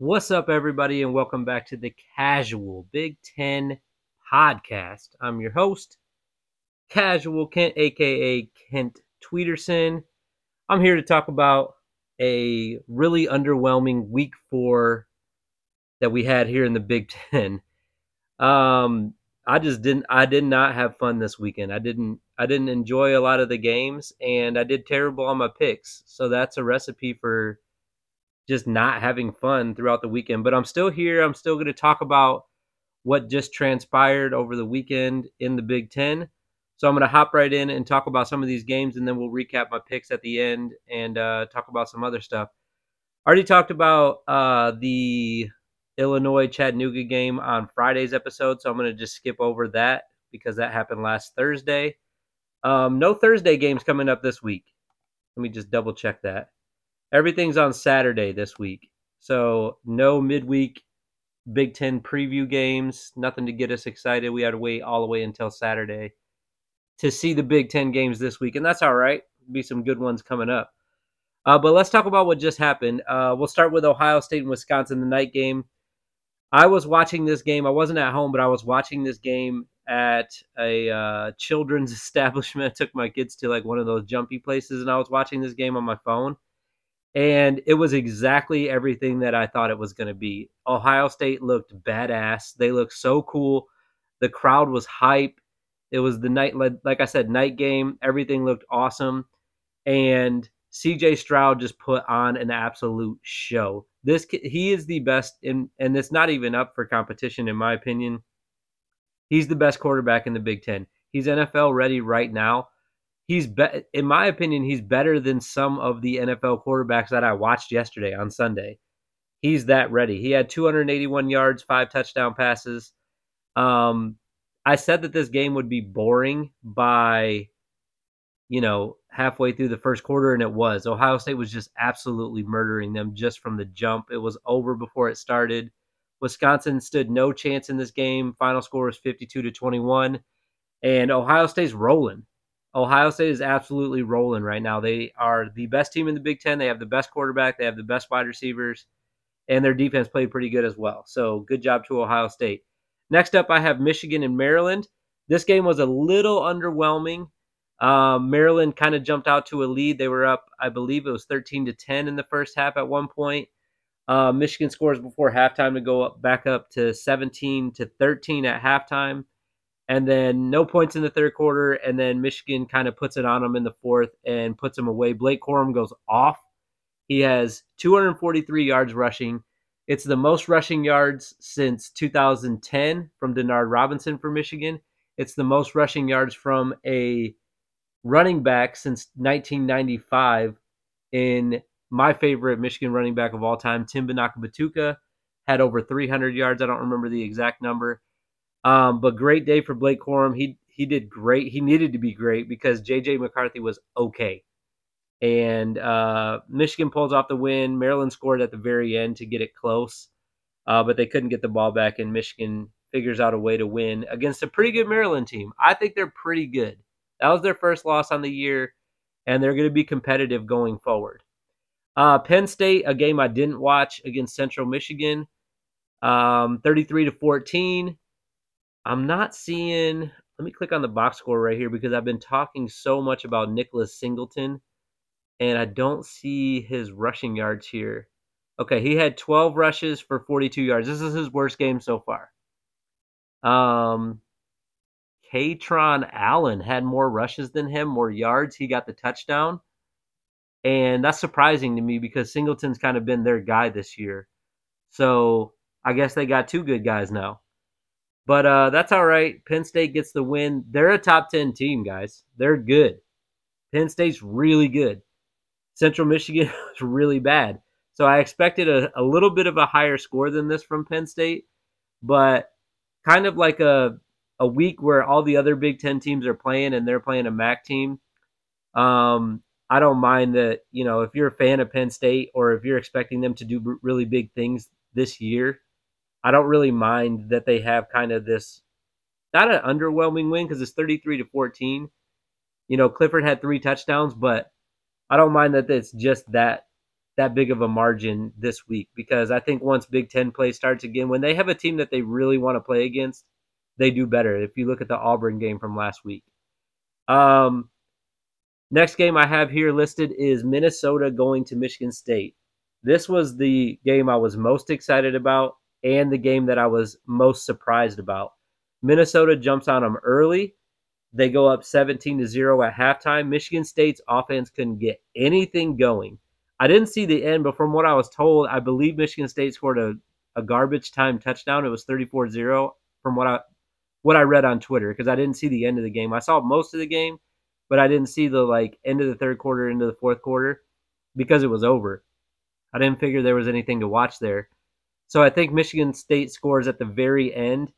What's up, everybody, and welcome back to the Casual Big Ten Podcast. I'm your host, Casual Kent, aka Kent Tweederson. I'm here to talk about a really underwhelming week four that we had here in the Big Ten. Um, I just didn't. I did not have fun this weekend. I didn't. I didn't enjoy a lot of the games, and I did terrible on my picks. So that's a recipe for just not having fun throughout the weekend. But I'm still here. I'm still going to talk about what just transpired over the weekend in the Big Ten. So I'm going to hop right in and talk about some of these games, and then we'll recap my picks at the end and uh, talk about some other stuff. I Already talked about uh, the Illinois Chattanooga game on Friday's episode, so I'm going to just skip over that because that happened last Thursday. Um, no Thursday games coming up this week. Let me just double check that everything's on Saturday this week. So no midweek Big Ten preview games, nothing to get us excited. We had to wait all the way until Saturday to see the Big Ten games this week, and that's all right. Be some good ones coming up. Uh, but let's talk about what just happened. Uh, we'll start with Ohio State and Wisconsin, the night game. I was watching this game. I wasn't at home, but I was watching this game at a uh, children's establishment. I took my kids to like one of those jumpy places, and I was watching this game on my phone and it was exactly everything that I thought it was going to be. Ohio State looked badass. They looked so cool. The crowd was hype. It was the night, like I said, night game. Everything looked awesome, and CJ Stroud just put on an absolute show. This he is the best in, and it's not even up for competition in my opinion. He's the best quarterback in the Big Ten. He's NFL ready right now he's be- in my opinion he's better than some of the NFL quarterbacks that I watched yesterday on Sunday. He's that ready. He had 281 yards, five touchdown passes. Um, I said that this game would be boring by, you know, halfway through the first quarter, and it was. Ohio State was just absolutely murdering them just from the jump. It was over before it started. Wisconsin stood no chance in this game. Final score was 52 to 21, and Ohio State's rolling. Ohio State is absolutely rolling right now. They are the best team in the Big Ten. They have the best quarterback. They have the best wide receivers, and their defense played pretty good as well. So good job to Ohio State. Next up, I have Michigan and Maryland. This game was a little underwhelming. Um, Maryland kind of jumped out to a lead. They were up, I believe it was 13 to 10 in the first half at one point. Uh, Michigan scores before halftime to go up, back up to 17 to 13 at halftime and then no points in the third quarter, and then Michigan kind of puts it on them in the fourth and puts them away. Blake Corum goes off. He has 243 yards rushing. It's the most rushing yards since 2010 from Denard Robinson for Michigan. It's the most rushing yards from a running back since 1995 in my favorite Michigan running back of all time, Tim Batuka, had over 300 yards. I don't remember the exact number. Um, but great day for Blake Corum. He he did great. He needed to be great because JJ McCarthy was okay. And uh, Michigan pulls off the win. Maryland scored at the very end to get it close, uh, but they couldn't get the ball back, and Michigan figures out a way to win against a pretty good Maryland team. I think they're pretty good. That was their first loss on the year, and they're going to be competitive going forward. Uh, Penn State, a game I didn't watch against Central Michigan, um, 33 to 14. I'm not seeing. Let me click on the box score right here because I've been talking so much about Nicholas Singleton, and I don't see his rushing yards here. Okay, he had 12 rushes for 42 yards. This is his worst game so far. Um, Kaytron Allen had more rushes than him, more yards. He got the touchdown. And that's surprising to me because Singleton's kind of been their guy this year. So I guess they got two good guys now. But uh, that's all right. Penn State gets the win. They're a top 10 team, guys. They're good. Penn State's really good. Central Michigan is really bad. So I expected a, a little bit of a higher score than this from Penn State, but kind of like a a week where all the other Big Ten teams are playing and they're playing a MAC team. Um, I don't mind that. You know, if you're a fan of Penn State or if you're expecting them to do really big things this year, I don't really mind that they have kind of this not an underwhelming win because it's 33 to 14. You know, Clifford had three touchdowns, but I don't mind that it's just that that big of a margin this week because I think once Big Ten play starts again, when they have a team that they really want to play against, they do better. If you look at the Auburn game from last week. Um, next game I have here listed is Minnesota going to Michigan State. This was the game I was most excited about and the game that I was most surprised about. Minnesota jumps on them early. They go up 17 to 0 at halftime. Michigan State's offense couldn't get anything going. I didn't see the end, but from what I was told, I believe Michigan State scored a, a garbage time touchdown. It was 34 0 from what I what I read on Twitter because I didn't see the end of the game. I saw most of the game, but I didn't see the like end of the third quarter into the fourth quarter because it was over. I didn't figure there was anything to watch there. So I think Michigan State scores at the very end.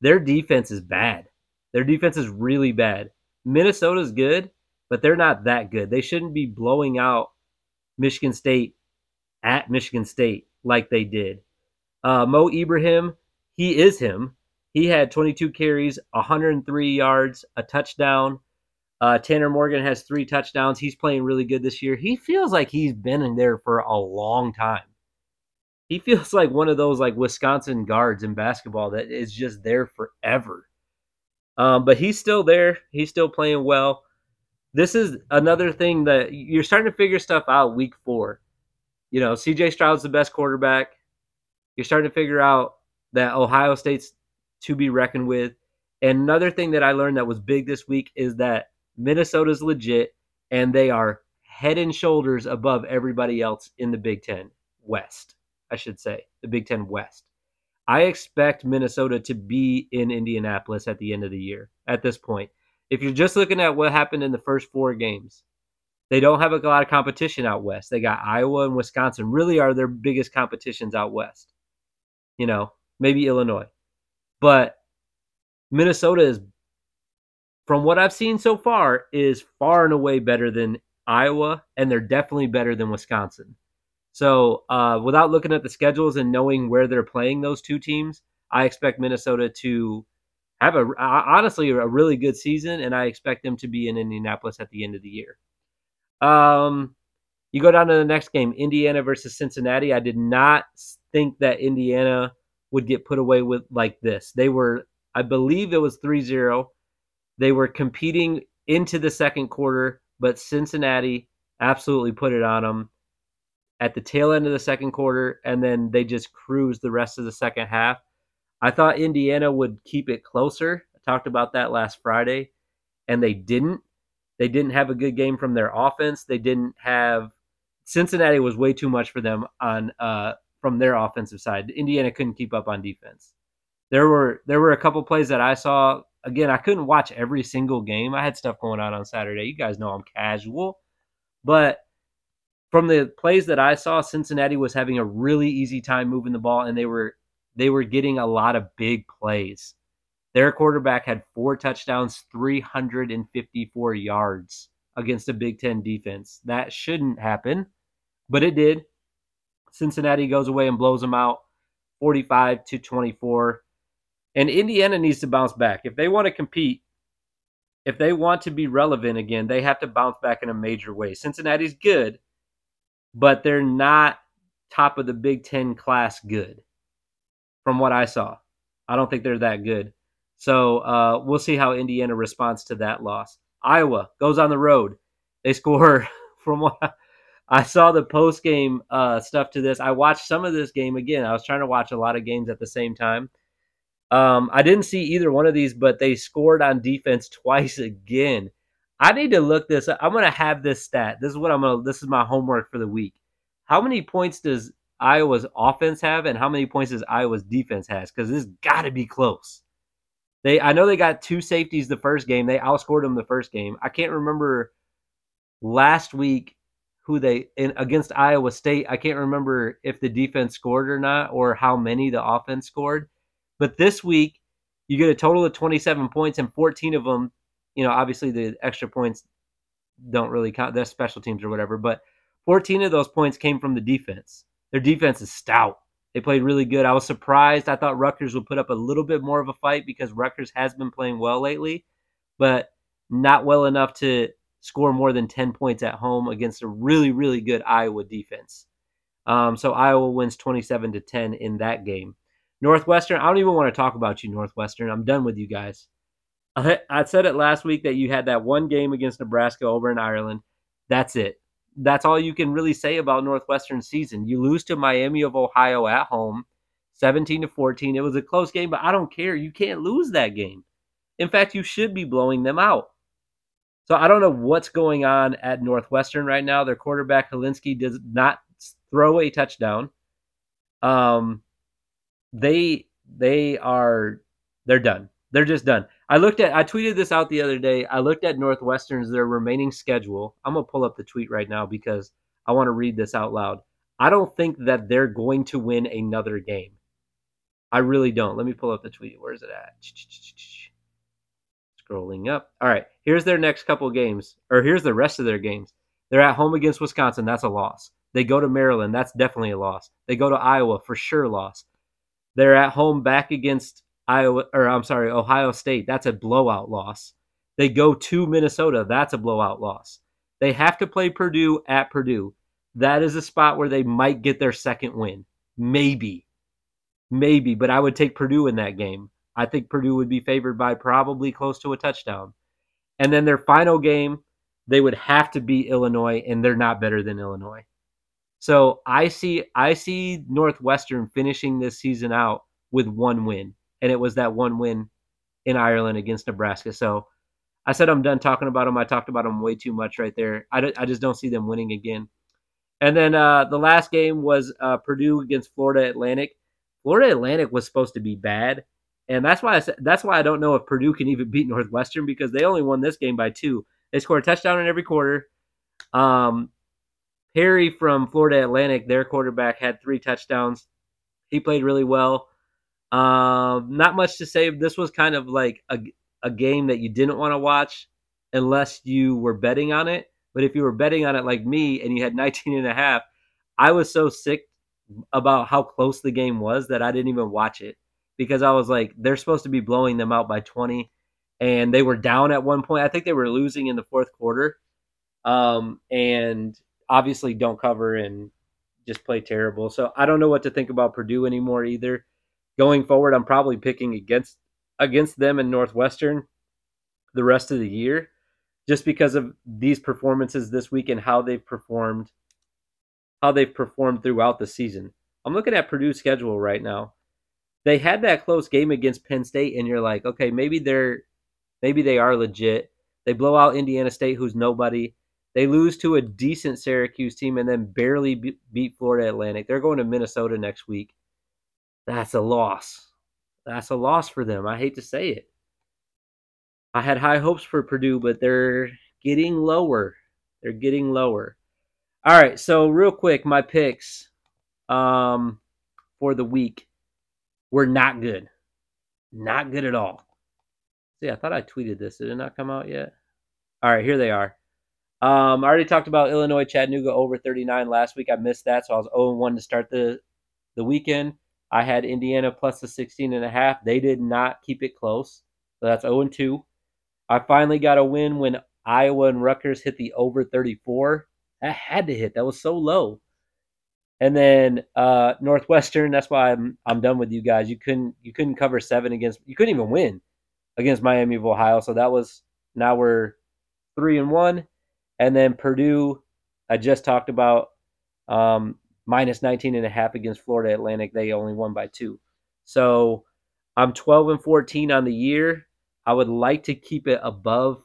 Their defense is bad. Their defense is really bad. Minnesota's good, but they're not that good. They shouldn't be blowing out Michigan State at Michigan State like they did. Uh, Mo Ibrahim, he is him. He had 22 carries, 103 yards, a touchdown. Uh, Tanner Morgan has three touchdowns. He's playing really good this year. He feels like he's been in there for a long time. He feels like one of those like Wisconsin guards in basketball that is just there forever. Um, but he's still there. He's still playing well. This is another thing that you're starting to figure stuff out week four. You know, CJ Stroud's the best quarterback. You're starting to figure out that Ohio State's to be reckoned with. And another thing that I learned that was big this week is that Minnesota's legit and they are head and shoulders above everybody else in the Big Ten West, I should say, the Big Ten West. I expect Minnesota to be in Indianapolis at the end of the year at this point. If you're just looking at what happened in the first four games, they don't have a lot of competition out west. They got Iowa and Wisconsin, really are their biggest competitions out west. You know, maybe Illinois. But Minnesota is, from what I've seen so far, is far and away better than Iowa, and they're definitely better than Wisconsin. So, uh, without looking at the schedules and knowing where they're playing those two teams, I expect Minnesota to have a honestly a really good season, and I expect them to be in Indianapolis at the end of the year. Um, you go down to the next game, Indiana versus Cincinnati. I did not think that Indiana would get put away with like this. They were, I believe it was 3 0. They were competing into the second quarter, but Cincinnati absolutely put it on them at the tail end of the second quarter, and then they just cruised the rest of the second half. I thought Indiana would keep it closer. I talked about that last Friday, and they didn't. They didn't have a good game from their offense. They didn't have Cincinnati was way too much for them on uh, from their offensive side. Indiana couldn't keep up on defense. There were there were a couple plays that I saw. Again, I couldn't watch every single game. I had stuff going on on Saturday. You guys know I'm casual, but from the plays that I saw, Cincinnati was having a really easy time moving the ball, and they were they were getting a lot of big plays. Their quarterback had four touchdowns, 354 yards against a Big Ten defense. That shouldn't happen, but it did. Cincinnati goes away and blows them out 45 to 24. And Indiana needs to bounce back. If they want to compete, if they want to be relevant again, they have to bounce back in a major way. Cincinnati's good, but they're not top of the Big Ten class good from what I saw. I don't think they're that good. So uh, we'll see how Indiana responds to that loss. Iowa goes on the road. They score from what I saw the post game uh, stuff to this. I watched some of this game again. I was trying to watch a lot of games at the same time. Um, I didn't see either one of these, but they scored on defense twice again. I need to look this up. I'm gonna have this stat. This is what I'm gonna. This is my homework for the week. How many points does Iowa's offense have, and how many points does Iowa's defense has? Because this got to be close. They, I know they got two safeties the first game. They outscored them the first game. I can't remember last week who they in against Iowa State. I can't remember if the defense scored or not, or how many the offense scored. But this week, you get a total of 27 points, and 14 of them, you know, obviously the extra points don't really count. They're special teams or whatever, but 14 of those points came from the defense. Their defense is stout. They played really good. I was surprised. I thought Rutgers would put up a little bit more of a fight because Rutgers has been playing well lately, but not well enough to score more than 10 points at home against a really, really good Iowa defense. Um, so Iowa wins 27 to 10 in that game. Northwestern, I don't even want to talk about you, Northwestern. I'm done with you guys. I, said it last week that you had that one game against Nebraska over in Ireland. That's it. That's all you can really say about Northwestern season. You lose to Miami of Ohio at home, 17 to 14. It was a close game, but I don't care. You can't lose that game. In fact, you should be blowing them out. So I don't know what's going on at Northwestern right now. Their quarterback Hilinski does not throw a touchdown. Um, they they are they're done. They're just done. I looked at I tweeted this out the other day. I looked at Northwestern's their remaining schedule. I'm gonna pull up the tweet right now because I want to read this out loud. I don't think that they're going to win another game. I really don't. Let me pull up the tweet. Where is it at? Scrolling up. All right. Here's their next couple games, or here's the rest of their games. They're at home against Wisconsin. That's a loss. They go to Maryland. That's definitely a loss. They go to Iowa for sure loss. They're at home back against Iowa or I'm sorry, Ohio State. That's a blowout loss. They go to Minnesota. That's a blowout loss. They have to play Purdue at Purdue. That is a spot where they might get their second win. Maybe. Maybe, but I would take Purdue in that game. I think Purdue would be favored by probably close to a touchdown. And then their final game, they would have to beat Illinois, and they're not better than Illinois. So I see I see Northwestern finishing this season out with one win, and it was that one win in Ireland against Nebraska. So I said I'm done talking about them. I talked about them way too much right there. I, I just don't see them winning again. And then uh, the last game was uh, Purdue against Florida Atlantic. Florida Atlantic was supposed to be bad, and that's why I said, that's why I don't know if Purdue can even beat Northwestern because they only won this game by two. They scored a touchdown in every quarter. Um, Perry from Florida Atlantic, their quarterback, had three touchdowns. He played really well. Um, not much to say. This was kind of like a, a game that you didn't want to watch unless you were betting on it. But if you were betting on it like me and you had 19 and a half, I was so sick about how close the game was that I didn't even watch it because I was like, they're supposed to be blowing them out by 20. And they were down at one point. I think they were losing in the fourth quarter. Um, and obviously don't cover and just play terrible. So I don't know what to think about Purdue anymore either. Going forward, I'm probably picking against against them in Northwestern the rest of the year just because of these performances this week and how they've performed how they've performed throughout the season. I'm looking at Purdue's schedule right now. They had that close game against Penn State and you're like, okay, maybe they're maybe they are legit. They blow out Indiana State who's nobody. They lose to a decent Syracuse team and then barely beat Florida Atlantic. They're going to Minnesota next week. That's a loss. That's a loss for them. I hate to say it. I had high hopes for Purdue, but they're getting lower. They're getting lower. All right, so real quick, my picks um, for the week were not good. Not good at all. See, I thought I tweeted this. Did it not come out yet? All right, here they are. Um, I already talked about Illinois Chattanooga over 39 last week. I missed that, so I was 0 1 to start the the weekend. I had Indiana plus the 16 and a half. They did not keep it close. So that's 0 and 2. I finally got a win when Iowa and Rutgers hit the over 34. That had to hit. That was so low. And then uh, Northwestern, that's why I'm I'm done with you guys. You couldn't you couldn't cover seven against you couldn't even win against Miami of Ohio. So that was now we're three and one. And then Purdue, I just talked about um, minus 19 and a half against Florida Atlantic. They only won by two. So I'm 12 and 14 on the year. I would like to keep it above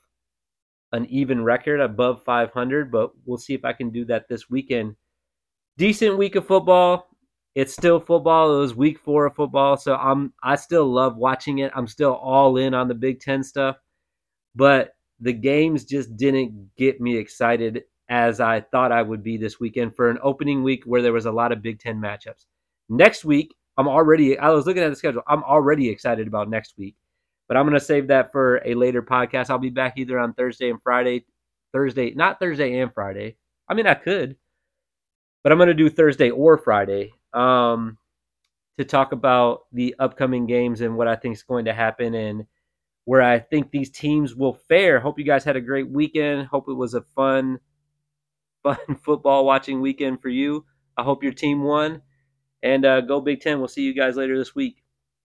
an even record, above 500, but we'll see if I can do that this weekend. Decent week of football. It's still football. It was week four of football, so I'm I still love watching it. I'm still all in on the Big Ten stuff, but the games just didn't get me excited as I thought I would be this weekend for an opening week where there was a lot of Big Ten matchups. Next week, I'm already, I was looking at the schedule, I'm already excited about next week, but I'm going to save that for a later podcast. I'll be back either on Thursday and Friday. Thursday, not Thursday and Friday. I mean, I could, but I'm going to do Thursday or Friday um, to talk about the upcoming games and what I think is going to happen and where I think these teams will fare. Hope you guys had a great weekend. Hope it was a fun, fun football watching weekend for you. I hope your team won. And uh, go Big Ten. We'll see you guys later this week.